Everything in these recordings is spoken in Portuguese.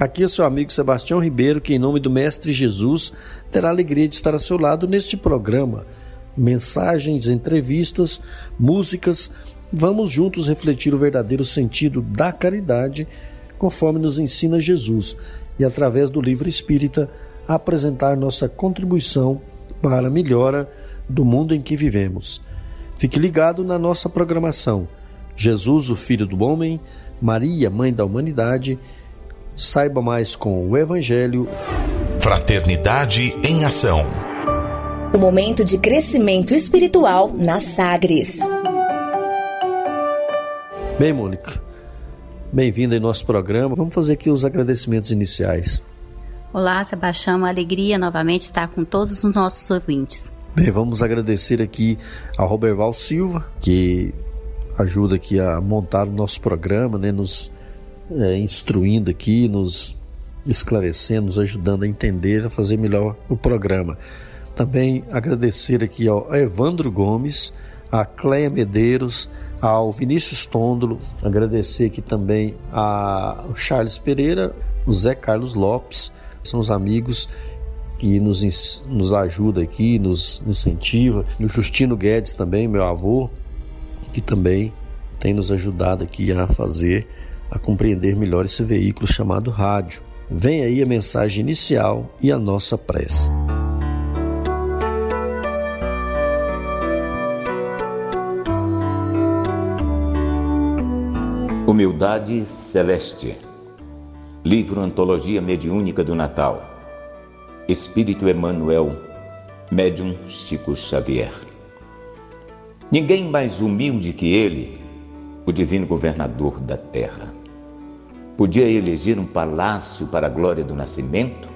Aqui é seu amigo Sebastião Ribeiro, que, em nome do Mestre Jesus, terá a alegria de estar ao seu lado neste programa. Mensagens, entrevistas, músicas. Vamos juntos refletir o verdadeiro sentido da caridade, conforme nos ensina Jesus, e através do livro espírita, apresentar nossa contribuição para a melhora do mundo em que vivemos. Fique ligado na nossa programação. Jesus, o Filho do Homem, Maria, Mãe da Humanidade Saiba mais com o Evangelho. Fraternidade em Ação. O momento de crescimento espiritual na Sagres. Bem, Mônica, bem-vinda em nosso programa. Vamos fazer aqui os agradecimentos iniciais. Olá, Sebastião, uma alegria novamente estar com todos os nossos ouvintes. Bem, vamos agradecer aqui ao Roberval Silva, que ajuda aqui a montar o nosso programa, né, nos é, instruindo aqui, nos esclarecendo, nos ajudando a entender, a fazer melhor o programa. Também agradecer aqui ao Evandro Gomes, a Cleia Medeiros, ao Vinícius Tôndolo, agradecer aqui também ao Charles Pereira, o Zé Carlos Lopes, são os amigos que nos, nos ajuda aqui, nos incentiva. O Justino Guedes também, meu avô, que também tem nos ajudado aqui a fazer a compreender melhor esse veículo chamado rádio. Vem aí a mensagem inicial e a nossa prece. Humildade Celeste Livro Antologia Mediúnica do Natal Espírito Emmanuel Médium Chico Xavier Ninguém mais humilde que ele, o divino governador da terra. Podia eleger um palácio para a glória do nascimento,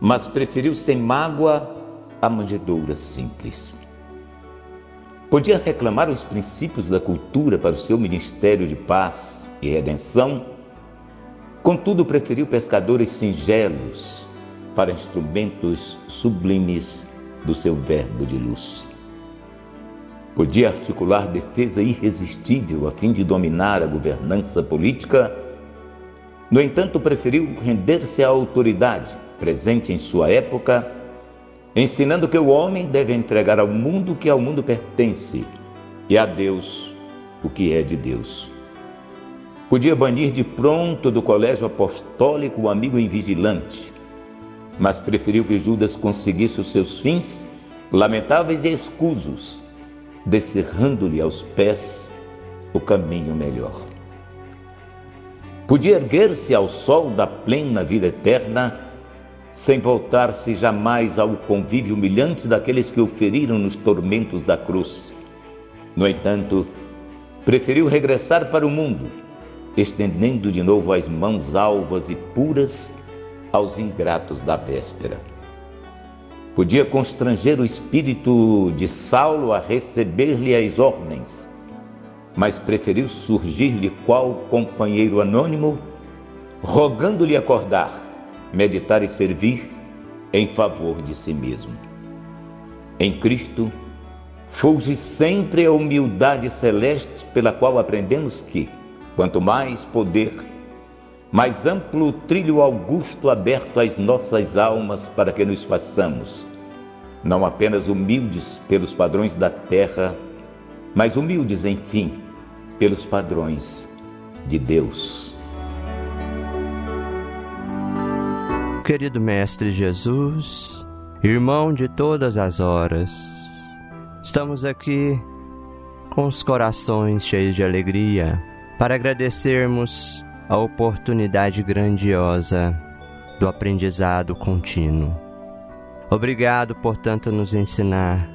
mas preferiu sem mágoa a manjedoura simples. Podia reclamar os princípios da cultura para o seu ministério de paz e redenção, contudo preferiu pescadores singelos para instrumentos sublimes do seu verbo de luz. Podia articular defesa irresistível a fim de dominar a governança política no entanto, preferiu render-se à autoridade presente em sua época, ensinando que o homem deve entregar ao mundo o que ao mundo pertence e a Deus o que é de Deus. Podia banir de pronto do colégio apostólico o amigo invigilante, mas preferiu que Judas conseguisse os seus fins lamentáveis e escusos, descerrando-lhe aos pés o caminho melhor. Podia erguer-se ao sol da plena vida eterna, sem voltar-se jamais ao convívio humilhante daqueles que o feriram nos tormentos da cruz. No entanto, preferiu regressar para o mundo, estendendo de novo as mãos alvas e puras aos ingratos da véspera. Podia constranger o espírito de Saulo a receber-lhe as ordens, mas preferiu surgir-lhe qual companheiro anônimo, rogando-lhe acordar, meditar e servir em favor de si mesmo. Em Cristo, fulge sempre a humildade celeste pela qual aprendemos que, quanto mais poder, mais amplo trilho augusto aberto às nossas almas para que nos façamos, não apenas humildes pelos padrões da terra, mas humildes, enfim, pelos padrões de Deus. Querido Mestre Jesus, irmão de todas as horas, estamos aqui com os corações cheios de alegria para agradecermos a oportunidade grandiosa do aprendizado contínuo. Obrigado por tanto nos ensinar.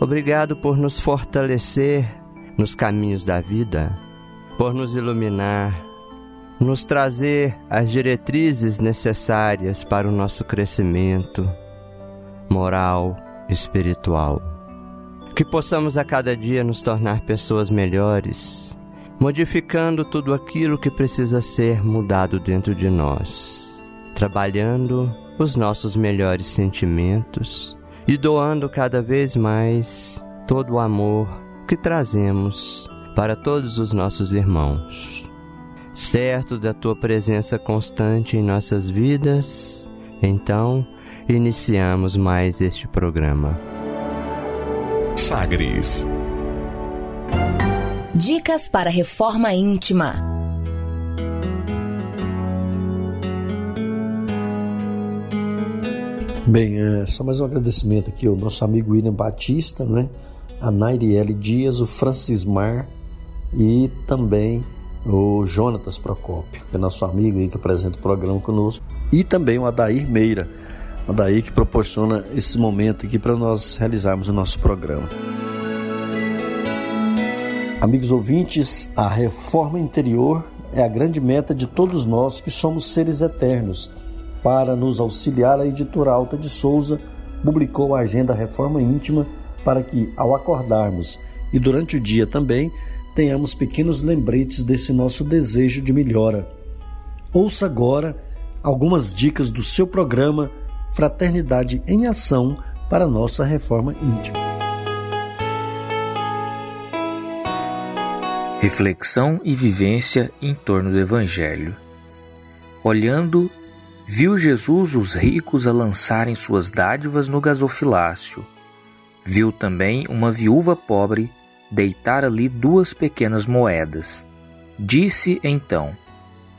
Obrigado por nos fortalecer nos caminhos da vida, por nos iluminar, nos trazer as diretrizes necessárias para o nosso crescimento, moral, espiritual. Que possamos a cada dia nos tornar pessoas melhores, modificando tudo aquilo que precisa ser mudado dentro de nós, trabalhando os nossos melhores sentimentos e doando cada vez mais todo o amor que trazemos para todos os nossos irmãos. Certo da tua presença constante em nossas vidas, então iniciamos mais este programa. Sagres. Dicas para reforma íntima. Bem, é, só mais um agradecimento aqui ao nosso amigo William Batista, né? A Nairiele Dias, o Francismar e também o Jonatas Procópio, que é nosso amigo aí que apresenta o programa conosco, e também o Adair Meira, o Adair que proporciona esse momento aqui para nós realizarmos o nosso programa. Amigos ouvintes, a reforma interior é a grande meta de todos nós que somos seres eternos. Para nos auxiliar, a editora Alta de Souza publicou a Agenda Reforma Íntima para que, ao acordarmos e durante o dia também, tenhamos pequenos lembretes desse nosso desejo de melhora. Ouça agora algumas dicas do seu programa Fraternidade em Ação para nossa reforma íntima. Reflexão e vivência em torno do Evangelho. Olhando, viu Jesus os ricos a lançarem suas dádivas no gasofilácio. Viu também uma viúva pobre deitar ali duas pequenas moedas. Disse então: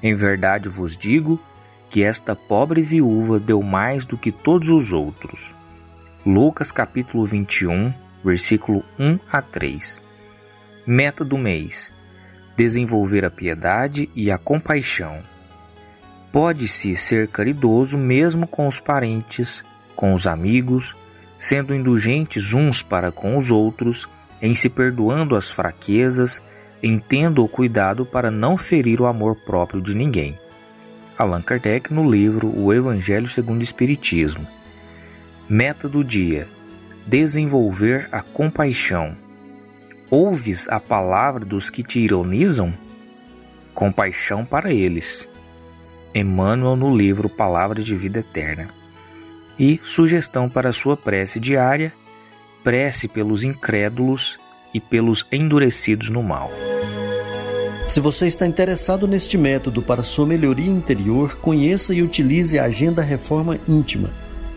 Em verdade vos digo que esta pobre viúva deu mais do que todos os outros. Lucas capítulo 21, versículo 1 a 3. Meta do mês: desenvolver a piedade e a compaixão. Pode-se ser caridoso mesmo com os parentes, com os amigos, sendo indulgentes uns para com os outros em se perdoando as fraquezas, em tendo o cuidado para não ferir o amor próprio de ninguém. Allan Kardec no livro O Evangelho segundo o Espiritismo. Meta do dia: desenvolver a compaixão. Ouves a palavra dos que te ironizam? Compaixão para eles. Emmanuel no livro Palavra de Vida Eterna. E sugestão para sua prece diária: prece pelos incrédulos e pelos endurecidos no mal. Se você está interessado neste método para sua melhoria interior, conheça e utilize a Agenda Reforma Íntima.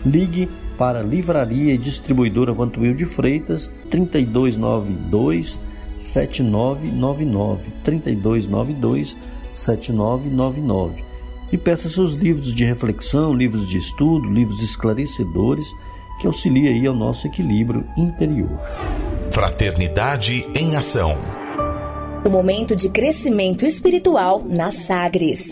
Ligue para Livraria e Distribuidora Vantuil de Freitas 3292 7999 3292 7999 e peça seus livros de reflexão, livros de estudo, livros esclarecedores que auxilia aí ao nosso equilíbrio interior. Fraternidade em ação. O momento de crescimento espiritual na Sagres.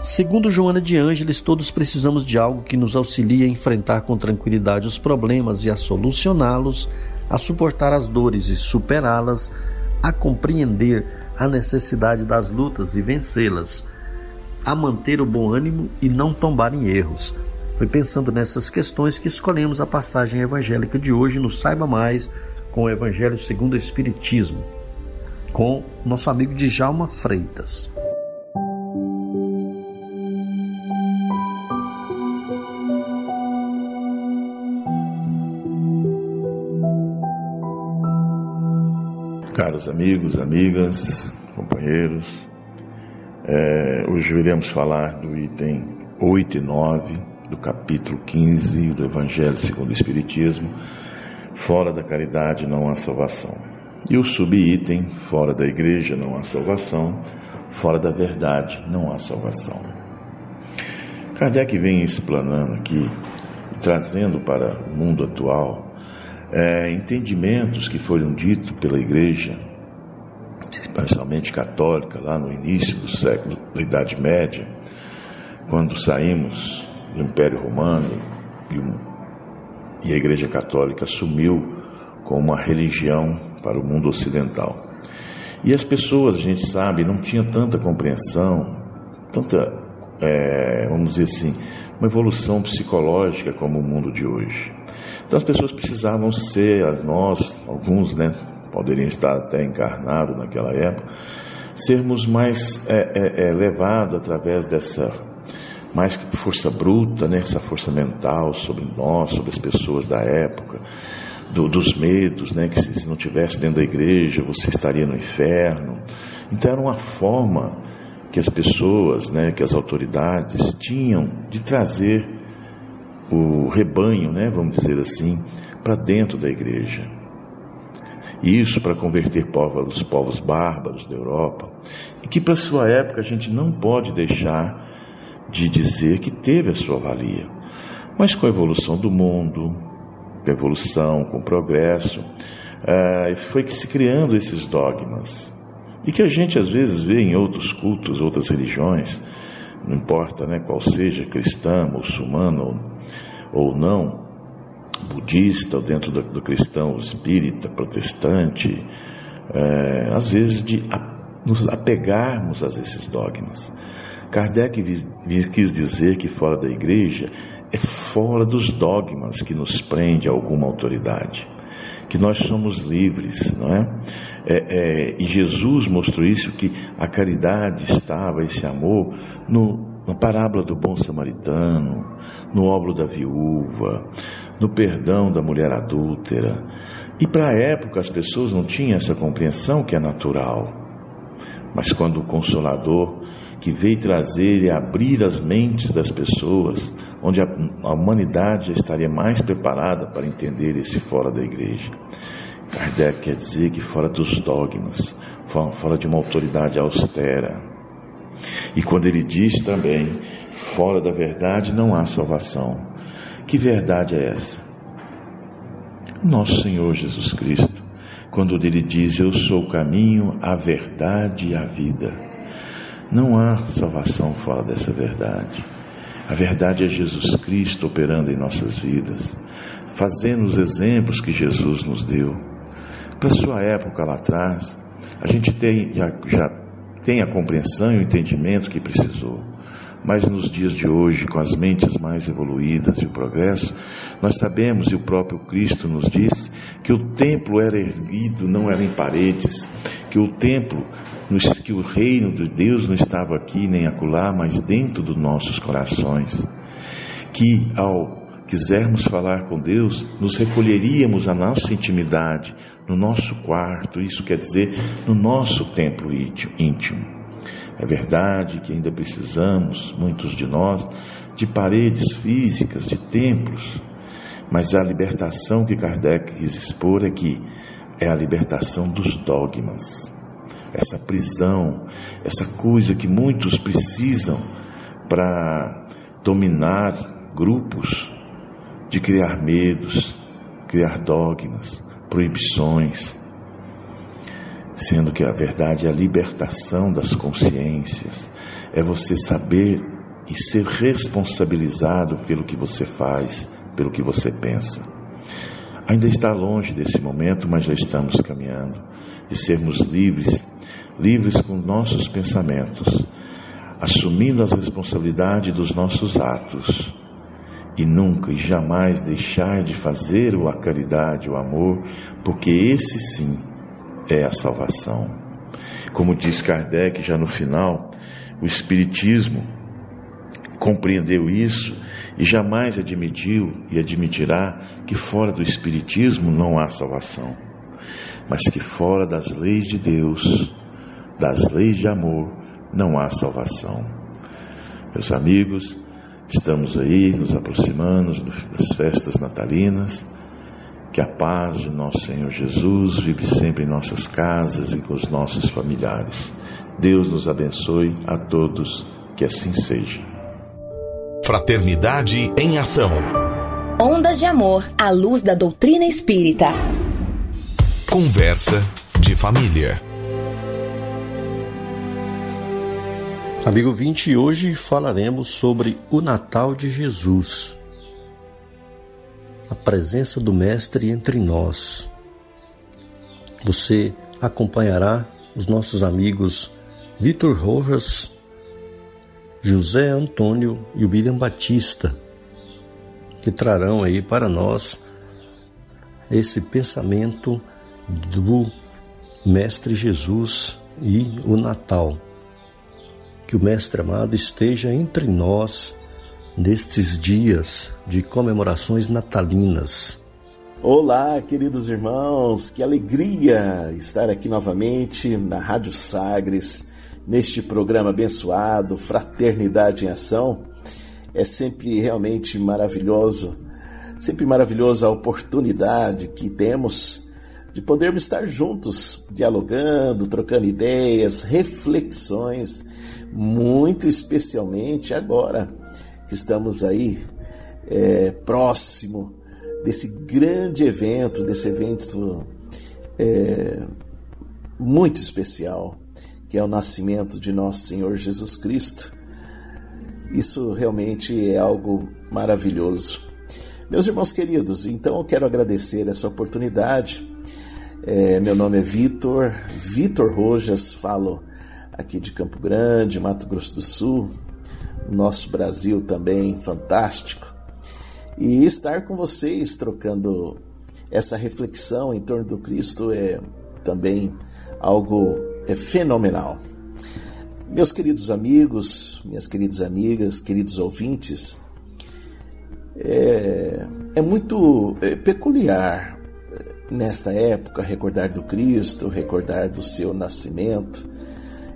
Segundo Joana de Ângeles, todos precisamos de algo que nos auxilie a enfrentar com tranquilidade os problemas e a solucioná-los, a suportar as dores e superá-las, a compreender a necessidade das lutas e vencê-las, a manter o bom ânimo e não tombar em erros, foi pensando nessas questões que escolhemos a passagem evangélica de hoje no Saiba Mais com o Evangelho segundo o Espiritismo, com nosso amigo Djalma Freitas. Amigos, amigas, companheiros, é, hoje iremos falar do item 8 e 9 do capítulo 15 do Evangelho segundo o Espiritismo, fora da caridade não há salvação. E o subitem, fora da igreja não há salvação, fora da verdade não há salvação. Kardec vem explanando aqui, trazendo para o mundo atual, é, entendimentos que foram ditos pela igreja, especialmente católica, lá no início do século, da Idade Média, quando saímos do Império Romano e, e a Igreja Católica assumiu como uma religião para o mundo ocidental. E as pessoas, a gente sabe, não tinham tanta compreensão, tanta é, vamos dizer assim, uma evolução psicológica como o mundo de hoje. Então as pessoas precisavam ser, nós, alguns, né, poderiam estar até encarnados naquela época, sermos mais é, é, é, levados através dessa mais que força bruta, né, essa força mental sobre nós, sobre as pessoas da época, do, dos medos, né, que se não tivesse dentro da igreja você estaria no inferno. Então era uma forma que as pessoas, né, que as autoridades tinham de trazer o rebanho, né, vamos dizer assim, para dentro da igreja. Isso para converter povos, os povos bárbaros da Europa, e que para sua época a gente não pode deixar de dizer que teve a sua valia. Mas com a evolução do mundo, com a evolução, com o progresso, é, foi que se criando esses dogmas e que a gente às vezes vê em outros cultos, outras religiões, não importa né, qual seja, cristã, muçulmana ou, ou não, budista, ou dentro do, do cristão espírita, protestante, é, às vezes de a, nos apegarmos a esses dogmas. Kardec quis dizer que fora da igreja é fora dos dogmas que nos prende a alguma autoridade que nós somos livres, não é? é, é e Jesus mostrou isso, que a caridade estava, esse amor, no, na parábola do bom samaritano, no óbolo da viúva, no perdão da mulher adúltera. E para a época as pessoas não tinham essa compreensão que é natural. Mas quando o Consolador, que veio trazer e abrir as mentes das pessoas, onde a, humanidade já estaria mais preparada para entender esse fora da igreja. Kardec quer dizer que fora dos dogmas, fora de uma autoridade austera. E quando ele diz também, fora da verdade não há salvação. Que verdade é essa? Nosso Senhor Jesus Cristo, quando ele diz, Eu sou o caminho, a verdade e a vida. Não há salvação fora dessa verdade. A verdade é Jesus Cristo operando em nossas vidas, fazendo os exemplos que Jesus nos deu. Para sua época lá atrás, a gente tem, já, já tem a compreensão e o entendimento que precisou. Mas nos dias de hoje, com as mentes mais evoluídas e o progresso, nós sabemos, e o próprio Cristo nos disse, que o templo era erguido, não era em paredes, que o templo que o reino de Deus não estava aqui nem acolá, mas dentro dos nossos corações. Que ao quisermos falar com Deus, nos recolheríamos a nossa intimidade, no nosso quarto, isso quer dizer, no nosso templo íntimo. É verdade que ainda precisamos, muitos de nós, de paredes físicas, de templos, mas a libertação que Kardec quis expor é que é a libertação dos dogmas. Essa prisão, essa coisa que muitos precisam para dominar grupos, de criar medos, criar dogmas, proibições, sendo que a verdade é a libertação das consciências, é você saber e ser responsabilizado pelo que você faz, pelo que você pensa. Ainda está longe desse momento, mas já estamos caminhando. De sermos livres livres com nossos pensamentos, assumindo as responsabilidades dos nossos atos. E nunca e jamais deixar de fazer a caridade, o amor, porque esse sim é a salvação. Como diz Kardec já no final, o Espiritismo compreendeu isso e jamais admitiu e admitirá que fora do Espiritismo não há salvação, mas que fora das leis de Deus das leis de amor não há salvação. Meus amigos, estamos aí nos aproximando das festas natalinas. Que a paz de nosso Senhor Jesus vive sempre em nossas casas e com os nossos familiares. Deus nos abençoe a todos, que assim seja. Fraternidade em Ação. Ondas de Amor à luz da doutrina espírita. Conversa de família. Amigo 20, hoje falaremos sobre o Natal de Jesus. A presença do Mestre entre nós. Você acompanhará os nossos amigos Vitor Rojas José Antônio e William Batista, que trarão aí para nós esse pensamento do Mestre Jesus e o Natal. Que o Mestre amado esteja entre nós nestes dias de comemorações natalinas. Olá, queridos irmãos, que alegria estar aqui novamente na Rádio Sagres, neste programa abençoado, Fraternidade em Ação. É sempre realmente maravilhoso, sempre maravilhosa a oportunidade que temos de podermos estar juntos, dialogando, trocando ideias, reflexões, muito especialmente agora que estamos aí é, próximo desse grande evento, desse evento é, muito especial, que é o nascimento de nosso Senhor Jesus Cristo. Isso realmente é algo maravilhoso. Meus irmãos queridos, então eu quero agradecer essa oportunidade é, meu nome é Vitor, Vitor Rojas, falo aqui de Campo Grande, Mato Grosso do Sul, nosso Brasil também fantástico. E estar com vocês trocando essa reflexão em torno do Cristo é também algo é fenomenal. Meus queridos amigos, minhas queridas amigas, queridos ouvintes, é, é muito é, peculiar nesta época, recordar do Cristo, recordar do seu nascimento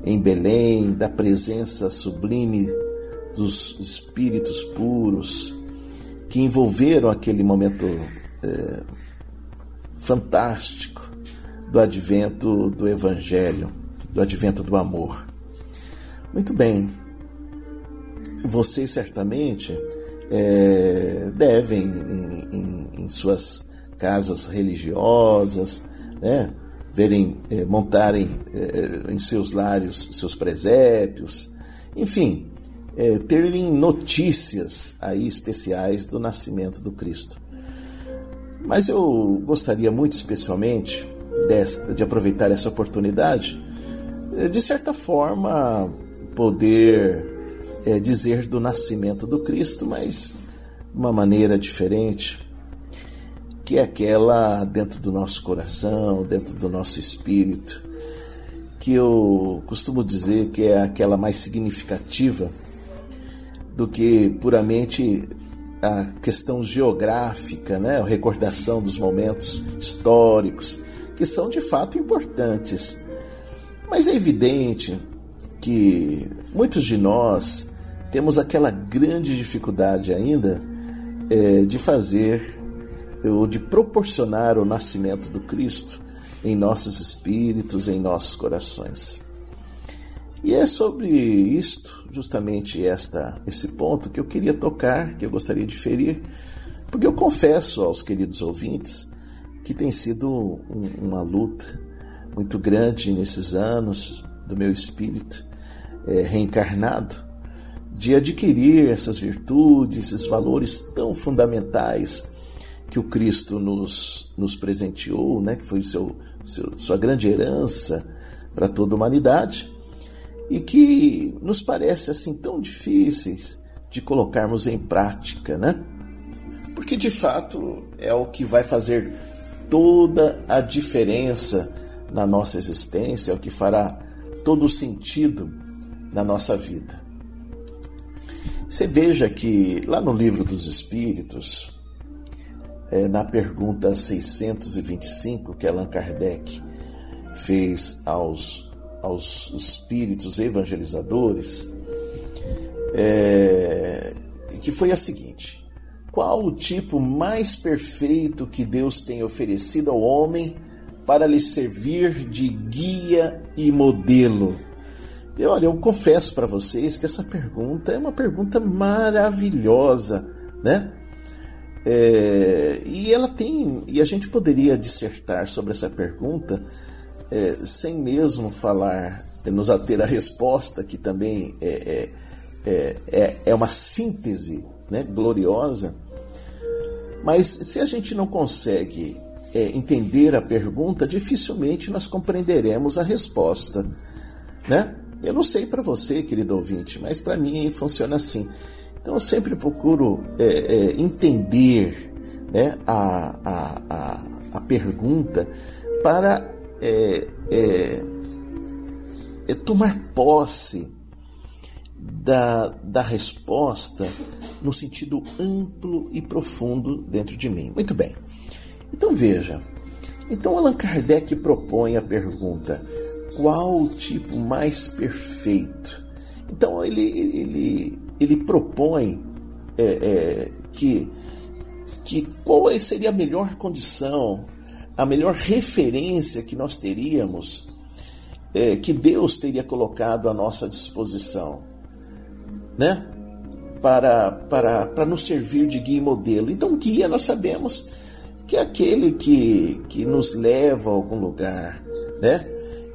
em Belém, da presença sublime dos espíritos puros que envolveram aquele momento é, fantástico do advento do Evangelho, do advento do amor. Muito bem, vocês certamente é, devem, em, em, em suas casas religiosas, né? verem, eh, montarem eh, em seus lares seus presépios, enfim, eh, terem notícias aí especiais do nascimento do Cristo. Mas eu gostaria muito especialmente de, de aproveitar essa oportunidade, eh, de certa forma, poder eh, dizer do nascimento do Cristo, mas de uma maneira diferente, que é aquela dentro do nosso coração, dentro do nosso espírito, que eu costumo dizer que é aquela mais significativa do que puramente a questão geográfica, né? a recordação dos momentos históricos, que são de fato importantes. Mas é evidente que muitos de nós temos aquela grande dificuldade ainda é, de fazer ou de proporcionar o nascimento do Cristo em nossos espíritos, em nossos corações. E é sobre isto, justamente esta, esse ponto, que eu queria tocar, que eu gostaria de ferir, porque eu confesso aos queridos ouvintes que tem sido um, uma luta muito grande nesses anos do meu espírito é, reencarnado de adquirir essas virtudes, esses valores tão fundamentais que o Cristo nos, nos presenteou, né, que foi seu, seu, sua grande herança para toda a humanidade, e que nos parece assim tão difíceis de colocarmos em prática, né? Porque de fato é o que vai fazer toda a diferença na nossa existência, é o que fará todo o sentido na nossa vida. Você veja que lá no livro dos Espíritos, é, na pergunta 625 que Allan Kardec fez aos, aos espíritos evangelizadores, é, que foi a seguinte: qual o tipo mais perfeito que Deus tem oferecido ao homem para lhe servir de guia e modelo? E olha, eu confesso para vocês que essa pergunta é uma pergunta maravilhosa, né? É, e ela tem, e a gente poderia dissertar sobre essa pergunta é, sem mesmo falar, nos ater a resposta, que também é, é, é, é uma síntese né, gloriosa. Mas se a gente não consegue é, entender a pergunta, dificilmente nós compreenderemos a resposta. Né? Eu não sei para você, querido ouvinte, mas para mim funciona assim. Então eu sempre procuro é, é, entender né, a, a, a, a, pergunta para é, é, é tomar posse da, da resposta no sentido amplo e profundo dentro de mim. Muito bem. Então veja. Então Allan Kardec propõe a pergunta: qual o tipo mais perfeito? Então ele, ele, ele propõe é, é, que, que qual seria a melhor condição, a melhor referência que nós teríamos, é, que Deus teria colocado à nossa disposição, né? Para, para, para nos servir de guia e modelo. Então, guia nós sabemos que é aquele que, que nos leva a algum lugar, né?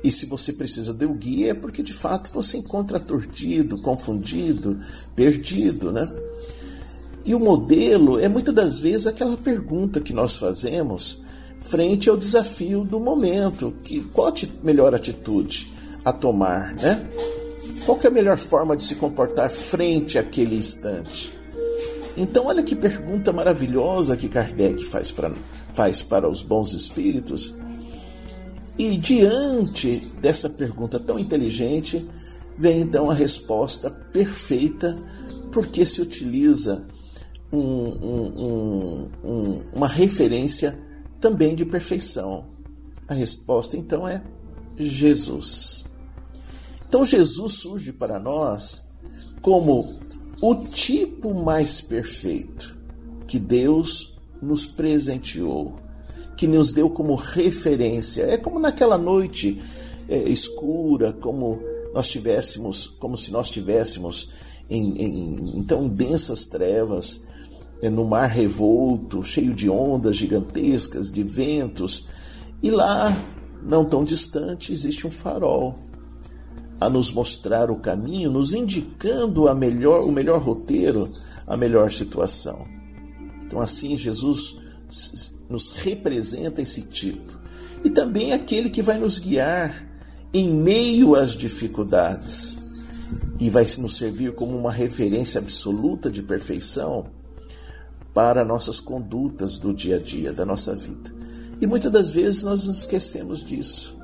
E se você precisa de um guia, é porque de fato você encontra aturdido, confundido, perdido, né? E o modelo é muitas das vezes aquela pergunta que nós fazemos frente ao desafio do momento, que qual a melhor atitude a tomar, né? Qual é a melhor forma de se comportar frente àquele instante? Então, olha que pergunta maravilhosa que Kardec faz para, faz para os bons espíritos e diante dessa pergunta tão inteligente, vem então a resposta perfeita, porque se utiliza um, um, um, uma referência também de perfeição. A resposta então é Jesus. Então Jesus surge para nós como o tipo mais perfeito que Deus nos presenteou que nos deu como referência. É como naquela noite é, escura, como nós tivéssemos, como se nós tivéssemos em, em então densas trevas, é, no mar revolto, cheio de ondas gigantescas, de ventos, e lá, não tão distante, existe um farol a nos mostrar o caminho, nos indicando a melhor, o melhor roteiro, a melhor situação. Então assim Jesus nos representa esse tipo. E também aquele que vai nos guiar em meio às dificuldades e vai nos servir como uma referência absoluta de perfeição para nossas condutas do dia a dia, da nossa vida. E muitas das vezes nós nos esquecemos disso.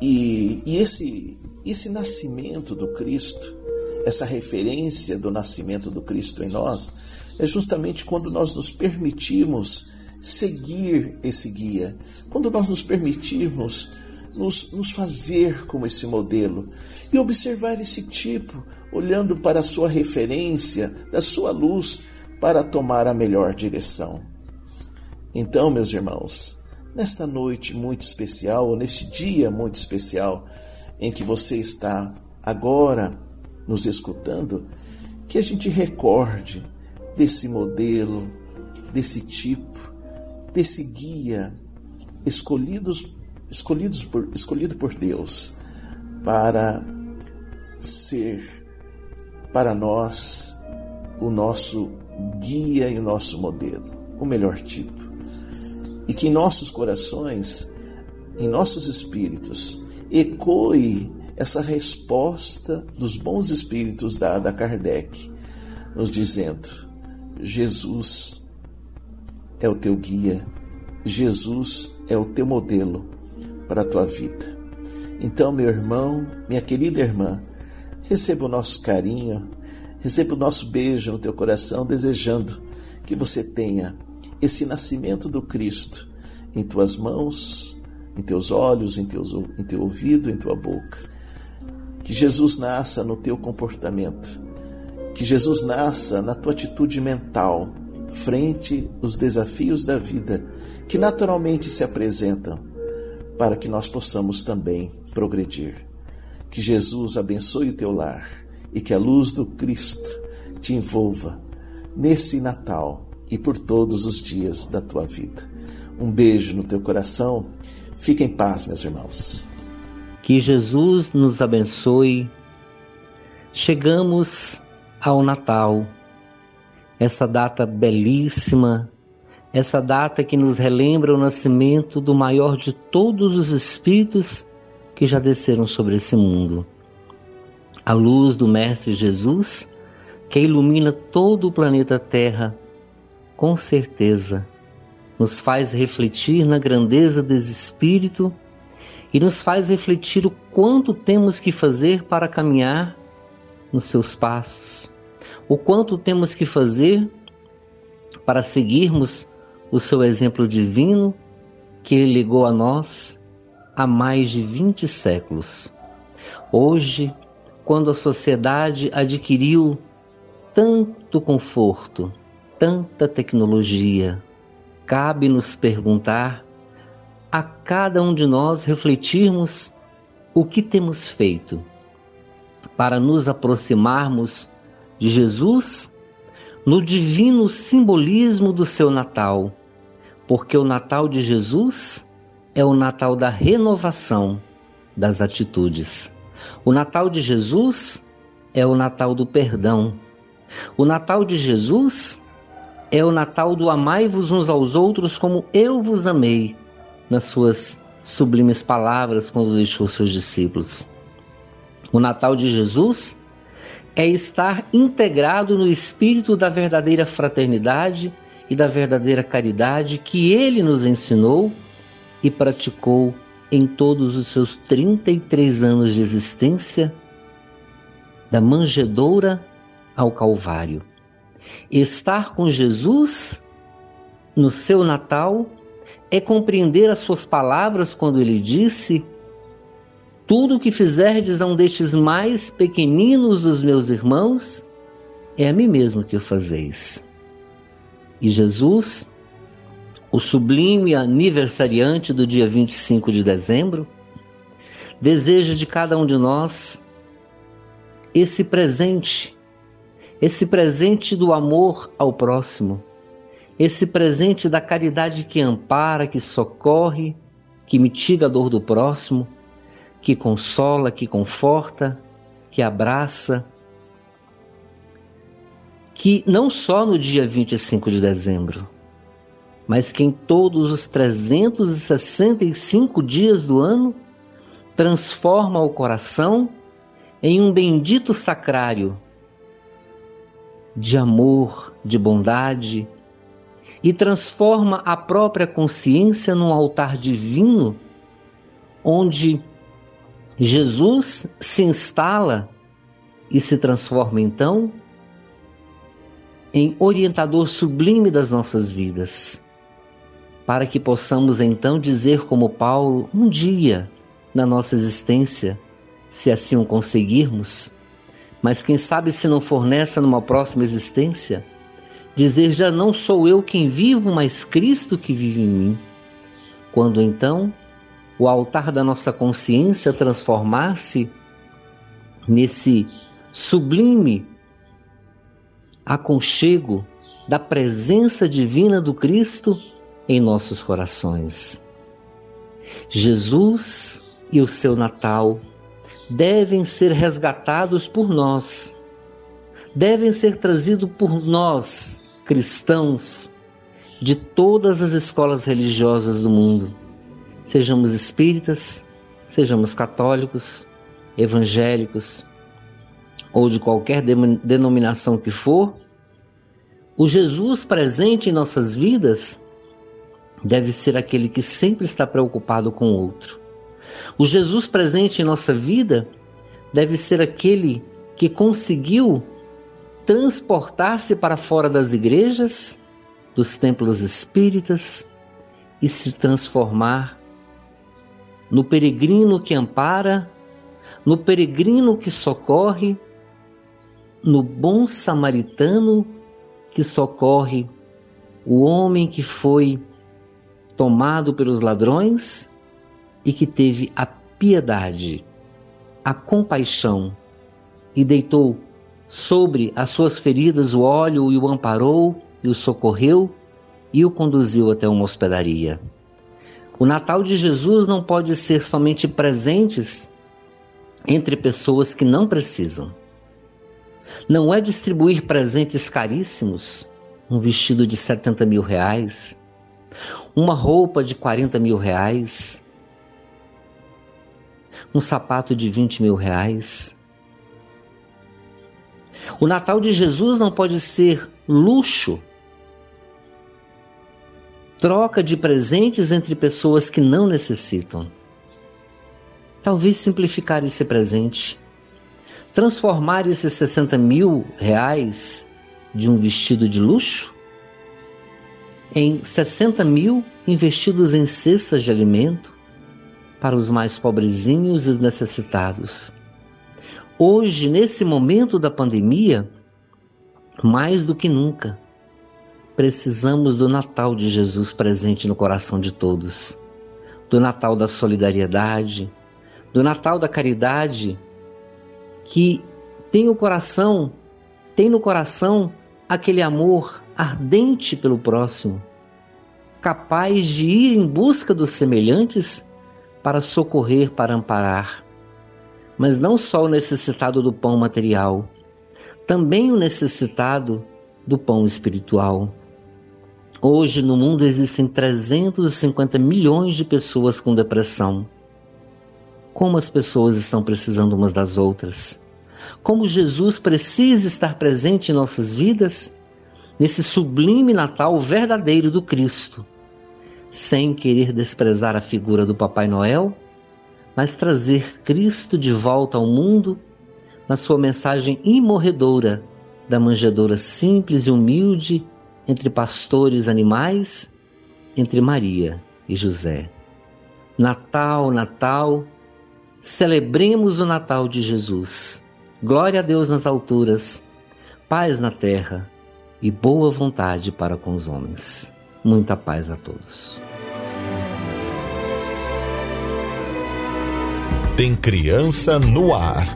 E, e esse, esse nascimento do Cristo, essa referência do nascimento do Cristo em nós, é justamente quando nós nos permitimos seguir esse guia, quando nós nos permitirmos nos, nos fazer como esse modelo e observar esse tipo, olhando para a sua referência, da sua luz, para tomar a melhor direção. Então, meus irmãos, nesta noite muito especial, ou neste dia muito especial, em que você está agora nos escutando, que a gente recorde desse modelo, desse tipo, desse guia escolhidos, escolhidos por, escolhido por Deus para ser para nós o nosso guia e nosso modelo, o melhor tipo. E que em nossos corações, em nossos espíritos, ecoe essa resposta dos bons espíritos dada a Kardec, nos dizendo: Jesus é o teu guia, Jesus é o teu modelo para a tua vida. Então, meu irmão, minha querida irmã, receba o nosso carinho, receba o nosso beijo no teu coração, desejando que você tenha esse nascimento do Cristo em tuas mãos, em teus olhos, em, teus, em teu ouvido, em tua boca. Que Jesus nasça no teu comportamento que Jesus nasça na tua atitude mental frente aos desafios da vida que naturalmente se apresentam, para que nós possamos também progredir. Que Jesus abençoe o teu lar e que a luz do Cristo te envolva nesse Natal e por todos os dias da tua vida. Um beijo no teu coração. Fique em paz, meus irmãos. Que Jesus nos abençoe. Chegamos ao Natal, essa data belíssima, essa data que nos relembra o nascimento do maior de todos os espíritos que já desceram sobre esse mundo. A luz do Mestre Jesus, que ilumina todo o planeta Terra, com certeza nos faz refletir na grandeza desse Espírito e nos faz refletir o quanto temos que fazer para caminhar nos seus passos, o quanto temos que fazer para seguirmos o seu exemplo divino que ele legou a nós há mais de 20 séculos. Hoje, quando a sociedade adquiriu tanto conforto, tanta tecnologia, cabe nos perguntar a cada um de nós refletirmos o que temos feito para nos aproximarmos de Jesus no divino simbolismo do seu Natal, porque o Natal de Jesus é o Natal da renovação das atitudes. O Natal de Jesus é o Natal do perdão. O Natal de Jesus é o Natal do amai-vos uns aos outros como eu vos amei nas suas sublimes palavras quando deixou seus discípulos. O Natal de Jesus é estar integrado no espírito da verdadeira fraternidade e da verdadeira caridade que ele nos ensinou e praticou em todos os seus 33 anos de existência, da manjedoura ao Calvário. Estar com Jesus no seu Natal é compreender as suas palavras quando ele disse: Tudo o que fizerdes a um destes mais pequeninos dos meus irmãos, é a mim mesmo que o fazeis. E Jesus, o sublime aniversariante do dia 25 de dezembro, deseja de cada um de nós esse presente, esse presente do amor ao próximo esse presente da caridade que ampara, que socorre, que mitiga a dor do próximo, que consola, que conforta, que abraça, que não só no dia 25 de dezembro, mas que em todos os 365 dias do ano transforma o coração em um bendito sacrário de amor, de bondade, e transforma a própria consciência num altar divino, onde Jesus se instala e se transforma então em orientador sublime das nossas vidas, para que possamos então dizer como Paulo, um dia na nossa existência, se assim o conseguirmos, mas quem sabe se não for nessa numa próxima existência, dizer já não sou eu quem vivo, mas Cristo que vive em mim. Quando então o altar da nossa consciência transformar-se nesse sublime aconchego da presença divina do Cristo em nossos corações. Jesus e o seu Natal devem ser resgatados por nós, devem ser trazidos por nós cristãos de todas as escolas religiosas do mundo, sejamos espíritas, sejamos católicos, evangélicos ou de qualquer denominação que for, o Jesus presente em nossas vidas deve ser aquele que sempre está preocupado com o outro. O Jesus presente em nossa vida deve ser aquele que conseguiu transportar-se para fora das igrejas, dos templos espíritas e se transformar no peregrino que ampara, no peregrino que socorre, no bom samaritano que socorre o homem que foi tomado pelos ladrões e que teve a piedade, a compaixão e deitou sobre as suas feridas o óleo e o amparou e o socorreu e o conduziu até uma hospedaria. O Natal de Jesus não pode ser somente presentes entre pessoas que não precisam. Não é distribuir presentes caríssimos, um vestido de 70 mil reais, uma roupa de 40 mil reais. um sapato de 20 mil reais. O Natal de Jesus não pode ser luxo, troca de presentes entre pessoas que não necessitam. Talvez simplificar esse presente, transformar esses 60 mil reais de um vestido de luxo em 60 mil investidos em cestas de alimento para os mais pobrezinhos e os necessitados. Hoje, nesse momento da pandemia, mais do que nunca, precisamos do Natal de Jesus presente no coração de todos, do Natal da solidariedade, do Natal da caridade, que tem o coração, tem no coração aquele amor ardente pelo próximo, capaz de ir em busca dos semelhantes para socorrer, para amparar. Mas não só o necessitado do pão material, também o necessitado do pão espiritual. Hoje no mundo existem 350 milhões de pessoas com depressão. Como as pessoas estão precisando umas das outras. Como Jesus precisa estar presente em nossas vidas, nesse sublime Natal verdadeiro do Cristo, sem querer desprezar a figura do Papai Noel, mas trazer Cristo de volta ao mundo na sua mensagem imorredora da manjedoura simples e humilde entre pastores animais, entre Maria e José. Natal, Natal, celebremos o Natal de Jesus. Glória a Deus nas alturas, paz na terra e boa vontade para com os homens. Muita paz a todos. Tem criança no ar.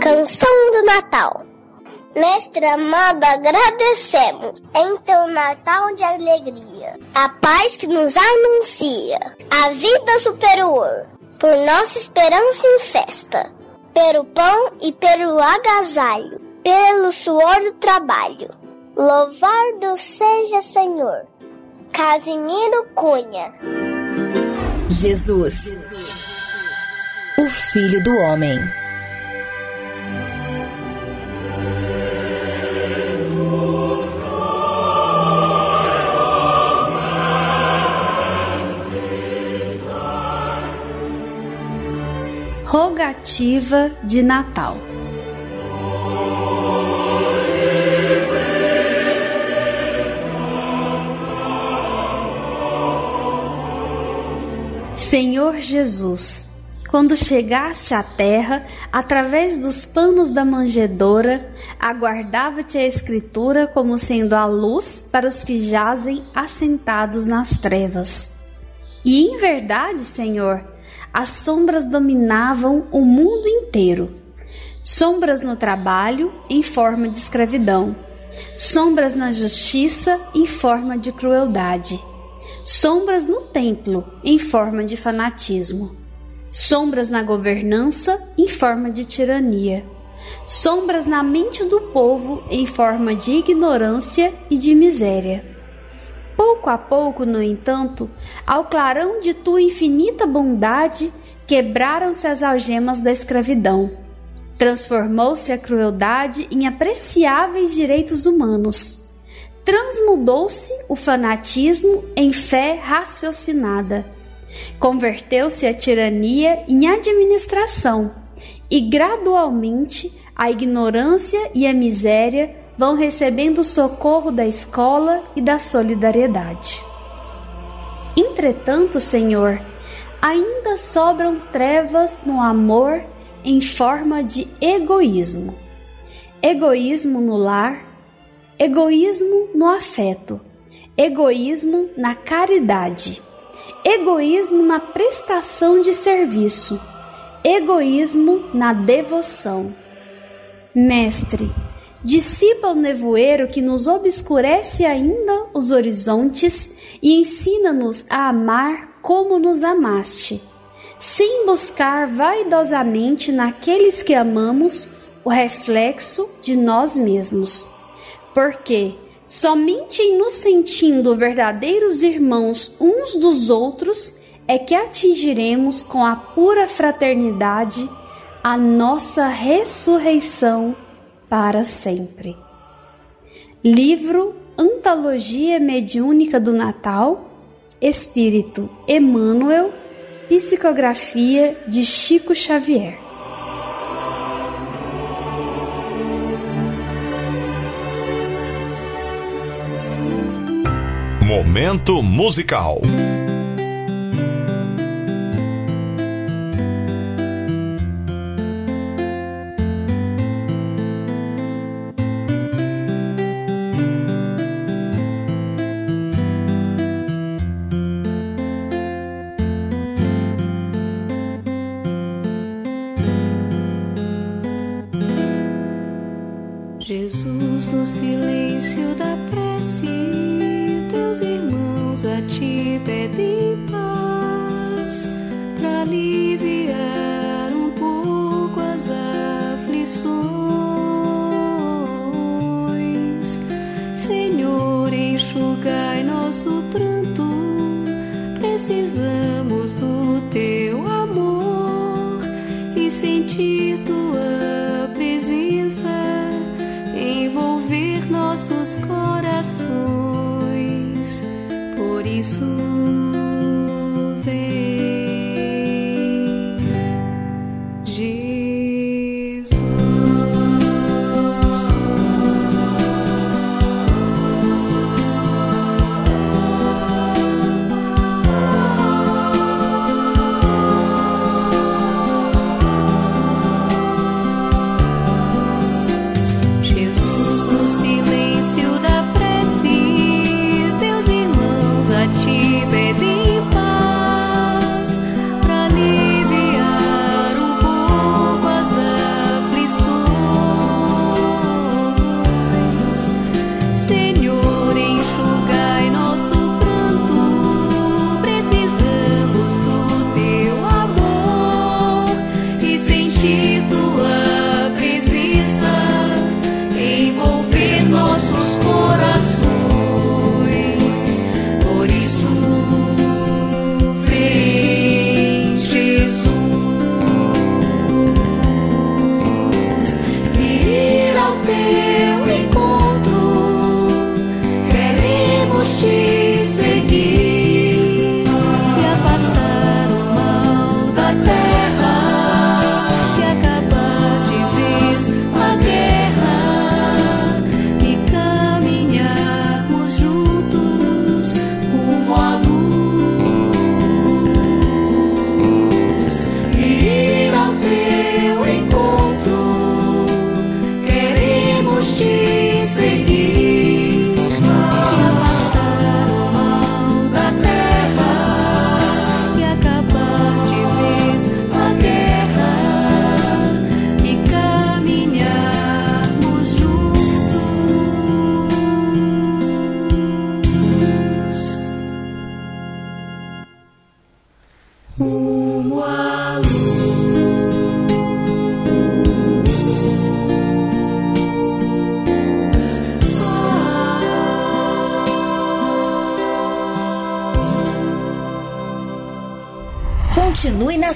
Canção do Natal. Mestre amado, agradecemos em teu Natal de alegria, a paz que nos anuncia, a vida superior, por nossa esperança em festa, pelo pão e pelo agasalho, pelo suor do trabalho. Louvado seja Senhor. Casimiro Cunha. Jesus, o Filho do Homem. Rogativa de Natal. Senhor Jesus, quando chegaste à terra, através dos panos da manjedoura, aguardava-te a Escritura como sendo a luz para os que jazem assentados nas trevas. E em verdade, Senhor, as sombras dominavam o mundo inteiro. Sombras no trabalho em forma de escravidão, sombras na justiça em forma de crueldade, sombras no templo em forma de fanatismo, sombras na governança em forma de tirania, sombras na mente do povo em forma de ignorância e de miséria. Pouco a pouco, no entanto, ao clarão de tua infinita bondade, quebraram-se as algemas da escravidão. Transformou-se a crueldade em apreciáveis direitos humanos. Transmudou-se o fanatismo em fé raciocinada. Converteu-se a tirania em administração, e gradualmente a ignorância e a miséria vão recebendo o socorro da escola e da solidariedade. Entretanto, Senhor, ainda sobram trevas no amor em forma de egoísmo. Egoísmo no lar, egoísmo no afeto, egoísmo na caridade, egoísmo na prestação de serviço, egoísmo na devoção. Mestre, dissipa o nevoeiro que nos obscurece ainda os horizontes e ensina-nos a amar como nos amaste, sem buscar vaidosamente naqueles que amamos o reflexo de nós mesmos. Porque somente em nos sentindo verdadeiros irmãos uns dos outros é que atingiremos com a pura fraternidade a nossa ressurreição para sempre. Livro Antologia Mediúnica do Natal, Espírito Emmanuel, Psicografia de Chico Xavier. Momento musical.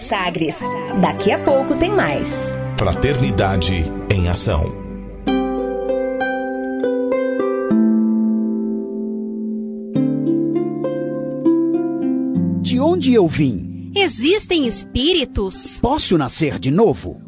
Sagres. Daqui a pouco tem mais. Fraternidade em ação. De onde eu vim? Existem espíritos? Posso nascer de novo?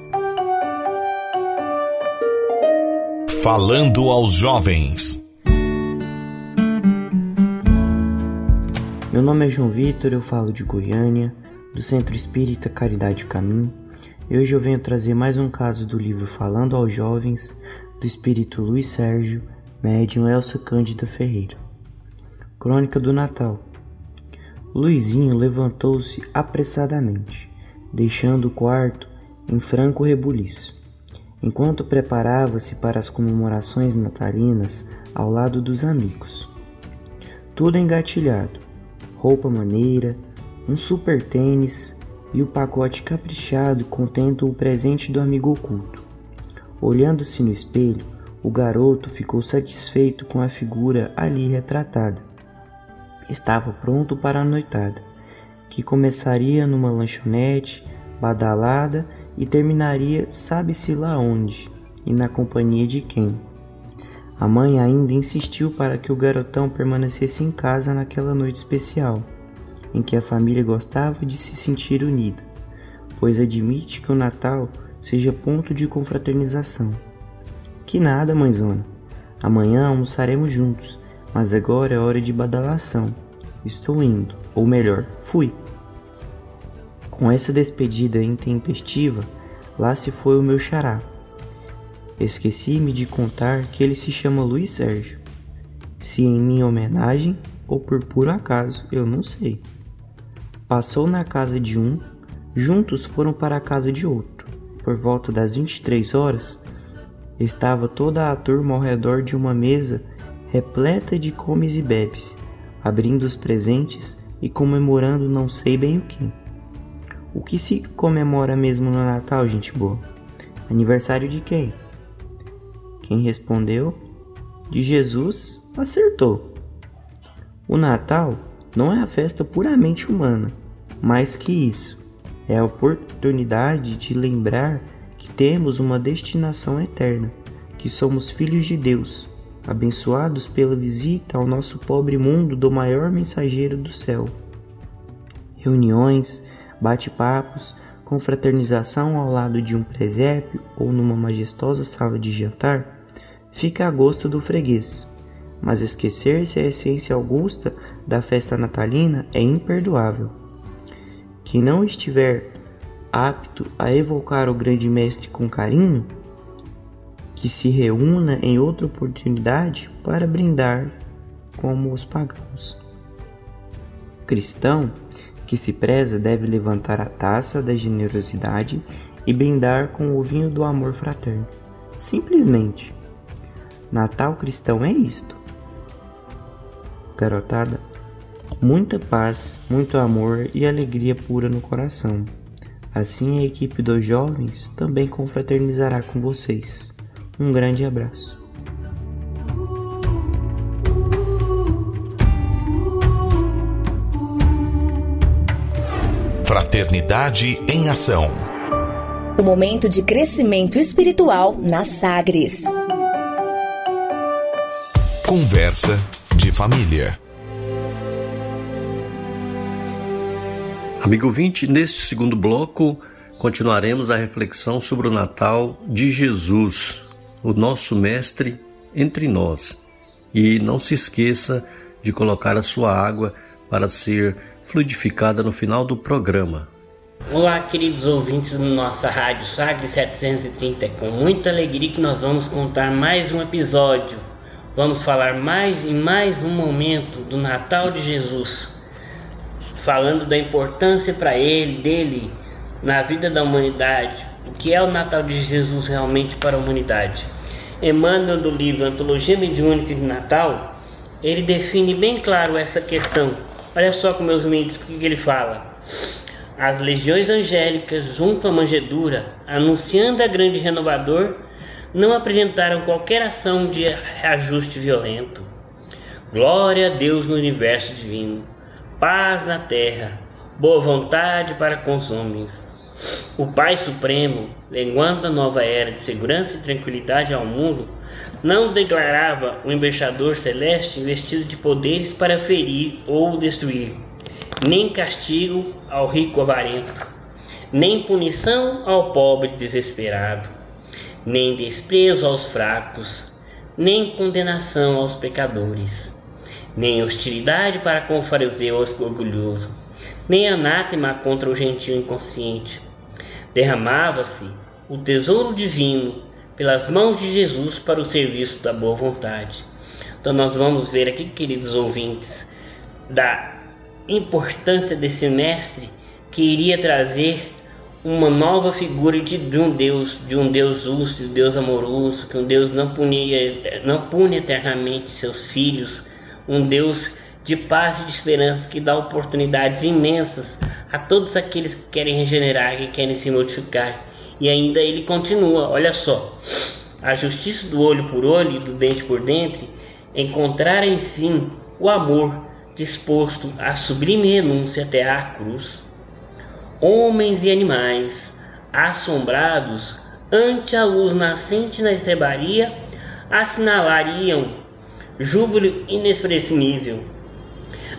Falando aos jovens. Meu nome é João Vitor, eu falo de Goiânia, do Centro Espírita Caridade Caminho, e hoje eu venho trazer mais um caso do livro Falando aos Jovens, do espírito Luiz Sérgio, médium Elsa Cândida Ferreira. Crônica do Natal. Luizinho levantou-se apressadamente, deixando o quarto em franco rebuliço, enquanto preparava-se para as comemorações natalinas ao lado dos amigos. Tudo engatilhado, roupa maneira, um super tênis e o pacote caprichado contentam o presente do amigo oculto. Olhando-se no espelho, o garoto ficou satisfeito com a figura ali retratada. Estava pronto para a noitada, que começaria numa lanchonete badalada e terminaria sabe-se lá onde e na companhia de quem. A mãe ainda insistiu para que o garotão permanecesse em casa naquela noite especial, em que a família gostava de se sentir unida, pois admite que o Natal seja ponto de confraternização. Que nada, mãezona. Amanhã almoçaremos juntos, mas agora é hora de badalação. Estou indo, ou melhor, fui. Com essa despedida intempestiva, lá se foi o meu xará. Esqueci-me de contar que ele se chama Luiz Sérgio. Se em minha homenagem ou por puro acaso, eu não sei. Passou na casa de um, juntos foram para a casa de outro. Por volta das 23 horas, estava toda a turma ao redor de uma mesa repleta de comes e bebes, abrindo os presentes e comemorando não sei bem o que. O que se comemora mesmo no Natal, gente boa? Aniversário de quem? Quem respondeu? De Jesus, acertou. O Natal não é a festa puramente humana, mais que isso, é a oportunidade de lembrar que temos uma destinação eterna, que somos filhos de Deus, abençoados pela visita ao nosso pobre mundo do maior mensageiro do céu. Reuniões, bate-papos, confraternização ao lado de um presépio ou numa majestosa sala de jantar, fica a gosto do freguês. Mas esquecer-se a essência augusta da festa natalina é imperdoável. Quem não estiver apto a evocar o grande mestre com carinho, que se reúna em outra oportunidade para brindar como os pagãos. Cristão que se preza deve levantar a taça da generosidade e brindar com o vinho do amor fraterno. Simplesmente. Natal cristão é isto. Garotada, muita paz, muito amor e alegria pura no coração. Assim a equipe dos jovens também confraternizará com vocês. Um grande abraço. Fraternidade em Ação. O momento de crescimento espiritual na Sagres. Conversa de família. Amigo ouvinte, neste segundo bloco continuaremos a reflexão sobre o Natal de Jesus, o nosso Mestre entre nós. E não se esqueça de colocar a sua água para ser fluidificada no final do programa. Olá, queridos ouvintes da nossa Rádio Sagre 730. É com muita alegria que nós vamos contar mais um episódio. Vamos falar mais em mais um momento do Natal de Jesus, falando da importância para ele, dele, na vida da humanidade. O que é o Natal de Jesus realmente para a humanidade? Emmanuel, do livro Antologia Mediúnica de Natal, ele define bem claro essa questão. Olha só com meus mentes o que ele fala. As legiões angélicas, junto à manjedoura, anunciando a grande renovador, não apresentaram qualquer ação de reajuste violento. Glória a Deus no universo divino, paz na terra, boa vontade para com os homens. O Pai Supremo, lenguando a nova era de segurança e tranquilidade ao mundo, não declarava o embaixador celeste investido de poderes para ferir ou destruir, nem castigo ao rico avarento, nem punição ao pobre desesperado, nem desprezo aos fracos, nem condenação aos pecadores, nem hostilidade para com o fariseu orgulhoso, nem anátema contra o gentio inconsciente. Derramava-se o tesouro divino pelas mãos de Jesus para o serviço da boa vontade. Então nós vamos ver aqui, queridos ouvintes, da importância desse mestre que iria trazer uma nova figura de, de, um Deus, de um Deus justo, de um Deus amoroso, que um Deus não punia, não pune eternamente seus filhos, um Deus de paz e de esperança que dá oportunidades imensas a todos aqueles que querem regenerar, que querem se modificar. E ainda ele continua, olha só, a justiça do olho por olho e do dente por dente, encontrar enfim o amor disposto à sublime renúncia até à cruz homens e animais, assombrados ante a luz nascente na estrebaria, assinalariam júbilo inexpressível.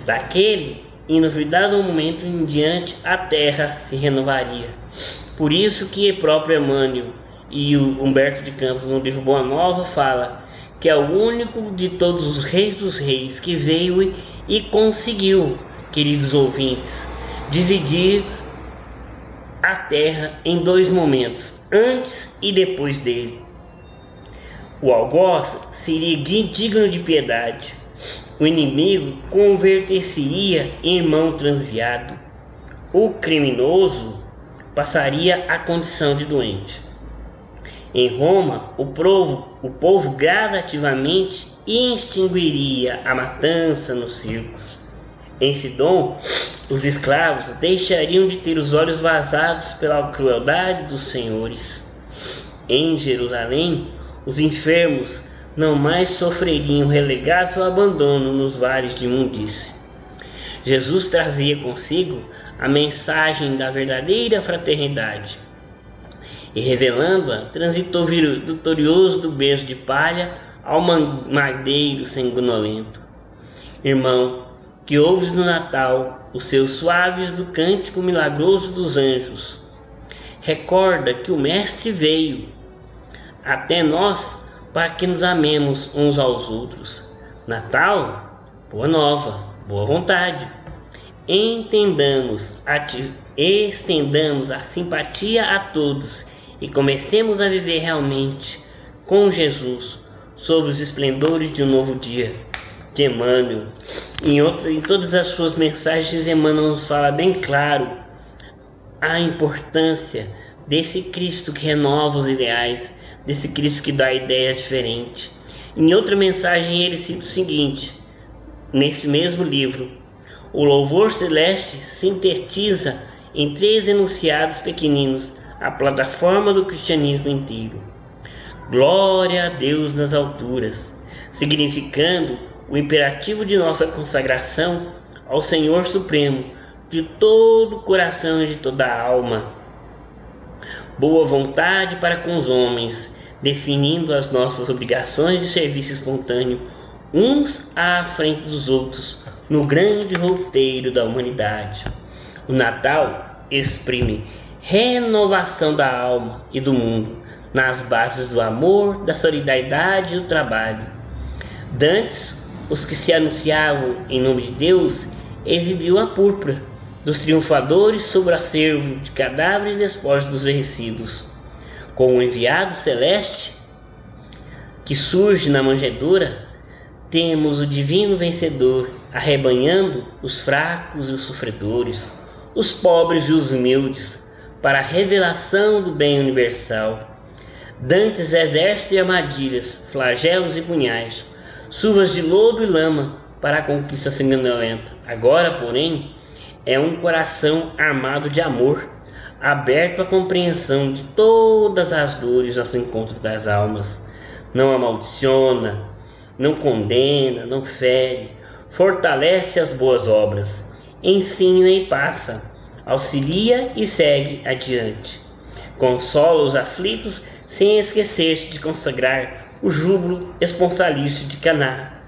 Daquele inovidado momento em diante a terra se renovaria. Por isso que o próprio Emmanuel e o Humberto de Campos no livro Boa Nova fala que é o único de todos os reis dos reis que veio e conseguiu, queridos ouvintes, dividir a terra em dois momentos, antes e depois dele. O algoz seria digno de piedade. O inimigo converter-se-ia em irmão transviado. O criminoso passaria a condição de doente. Em Roma, o povo, o povo gradativamente extinguiria a matança nos circos. Em Sidom, os escravos deixariam de ter os olhos vazados pela crueldade dos senhores. Em Jerusalém, os enfermos não mais sofreriam relegados ao abandono nos vales de imundície. Jesus trazia consigo a mensagem da verdadeira fraternidade e, revelando-a, transitou vitorioso do berço de palha ao madeiro sanguinolento. Irmão, que ouves no Natal os seus suaves do cântico milagroso dos anjos. Recorda que o Mestre veio até nós para que nos amemos uns aos outros. Natal, boa nova, boa vontade. Entendamos, estendamos a simpatia a todos e comecemos a viver realmente com Jesus sob os esplendores de um novo dia de Emmanuel. Em, outra, em todas as suas mensagens, Emmanuel nos fala bem claro a importância desse Cristo que renova os ideais, desse Cristo que dá ideia diferente. Em outra mensagem, ele cita o seguinte, nesse mesmo livro: O louvor celeste sintetiza em três enunciados pequeninos a plataforma do cristianismo inteiro. Glória a Deus nas alturas, significando o imperativo de nossa consagração ao Senhor Supremo de todo o coração e de toda a alma. Boa vontade para com os homens, definindo as nossas obrigações de serviço espontâneo, uns à frente dos outros, no grande roteiro da humanidade. O Natal exprime renovação da alma e do mundo, nas bases do amor, da solidariedade e do trabalho. Dantes, os que se anunciavam em nome de Deus exibiu a púrpura dos triunfadores sobre acervo de cadáveres e despojos dos vencidos. Com o enviado celeste que surge na manjedoura, temos o divino vencedor arrebanhando os fracos e os sofredores, os pobres e os humildes, para a revelação do bem universal. Dantes exércitos de armadilhas, flagelos e punhais, chuvas de lodo e lama para a conquista sanguinolenta. Agora, porém, é um coração armado de amor, aberto à compreensão de todas as dores ao encontro das almas. Não amaldiçona, não condena, não fere, fortalece as boas obras, ensina e passa, auxilia e segue adiante. Consola os aflitos sem esquecer-se de consagrar o júbilo esponsalício de Caná.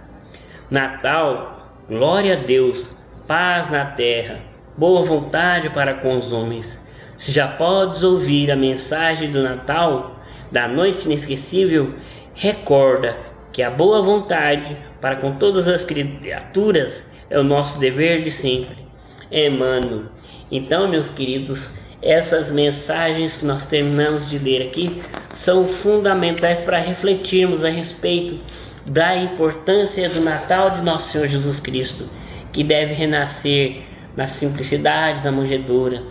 Natal, glória a Deus, paz na terra, boa vontade para com os homens. Se já podes ouvir a mensagem do Natal, da noite inesquecível, recorda que a boa vontade para com todas as criaturas é o nosso dever de sempre. Emmanuel. Então, meus queridos, essas mensagens que nós terminamos de ler aqui são fundamentais para refletirmos a respeito da importância do Natal de nosso Senhor Jesus Cristo, que deve renascer na simplicidade da manjedoura,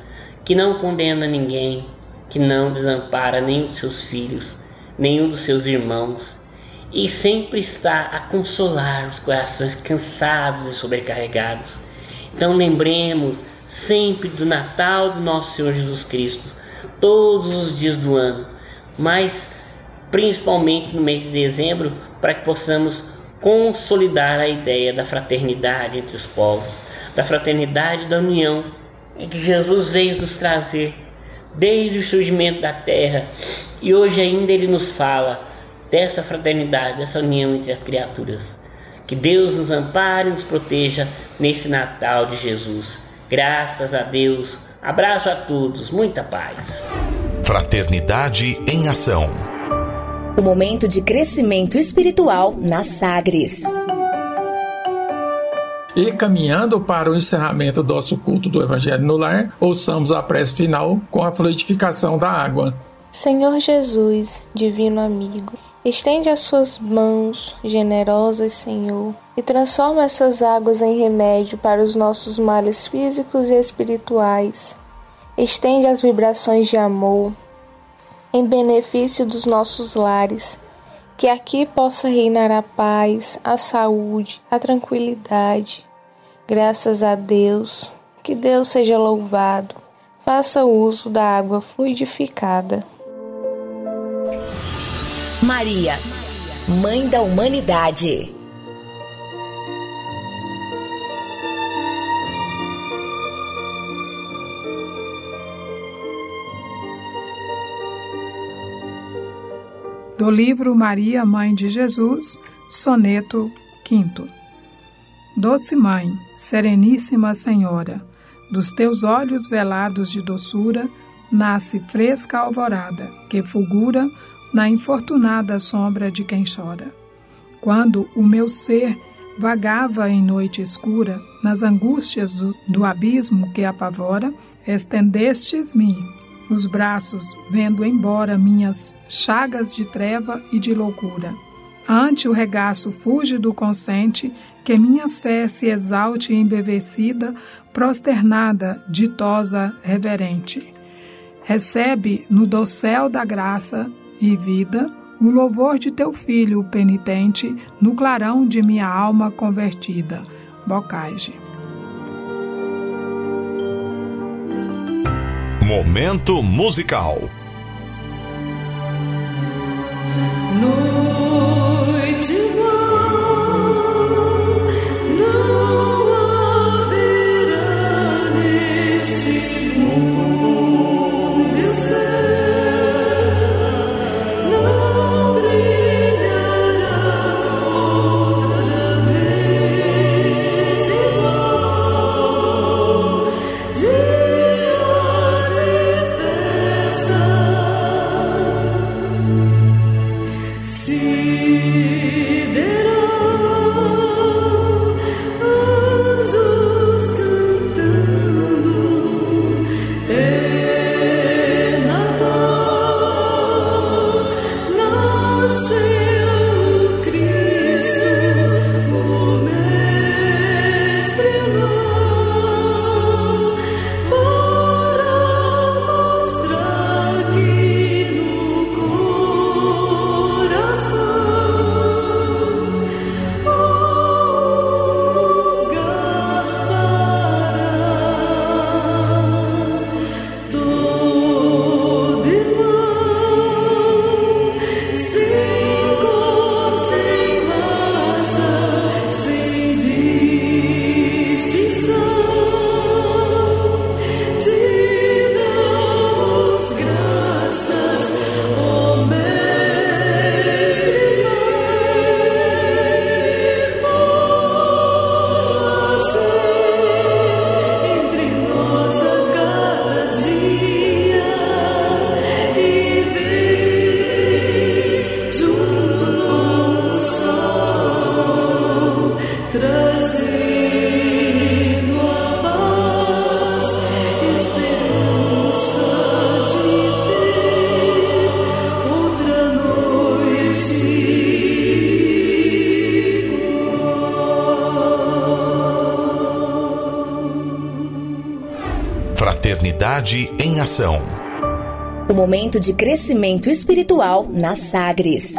que não condena ninguém, que não desampara nenhum dos seus filhos, nenhum dos seus irmãos, e sempre está a consolar os corações cansados e sobrecarregados. Então lembremos sempre do Natal do nosso Senhor Jesus Cristo, todos os dias do ano, mas principalmente no mês de dezembro, para que possamos consolidar a ideia da fraternidade entre os povos, da fraternidade da união que Jesus veio nos trazer desde o surgimento da terra e hoje ainda ele nos fala dessa fraternidade, dessa união entre as criaturas. Que Deus nos ampare e nos proteja nesse Natal de Jesus. Graças a Deus. Abraço a todos, muita paz. Fraternidade em Ação. O momento de crescimento espiritual na Sagres. E caminhando para o encerramento do nosso culto do Evangelho no Lar, ouçamos a prece final com a fluidificação da água. Senhor Jesus, divino amigo, estende as suas mãos generosas, Senhor, e transforma essas águas em remédio para os nossos males físicos e espirituais. Estende as vibrações de amor em benefício dos nossos lares, que aqui possa reinar a paz, a saúde, a tranquilidade. Graças a Deus, que Deus seja louvado. Faça uso da água fluidificada. Maria, Mãe da Humanidade. Do livro Maria, Mãe de Jesus, Soneto V. Doce Mãe, Sereníssima Senhora, dos teus olhos velados de doçura, nasce fresca alvorada, que fulgura na infortunada sombra de quem chora. Quando o meu ser vagava em noite escura, nas angústias do, do abismo que apavora, estendestes-me os braços, vendo embora minhas chagas de treva e de loucura. Ante o regaço fúlgido consente, que minha fé se exalte embevecida, prosternada, ditosa, reverente. Recebe no dossel da graça e vida o louvor de teu filho penitente no clarão de minha alma convertida. Bocage. Momento musical. Ação. O momento de crescimento espiritual na Sagres.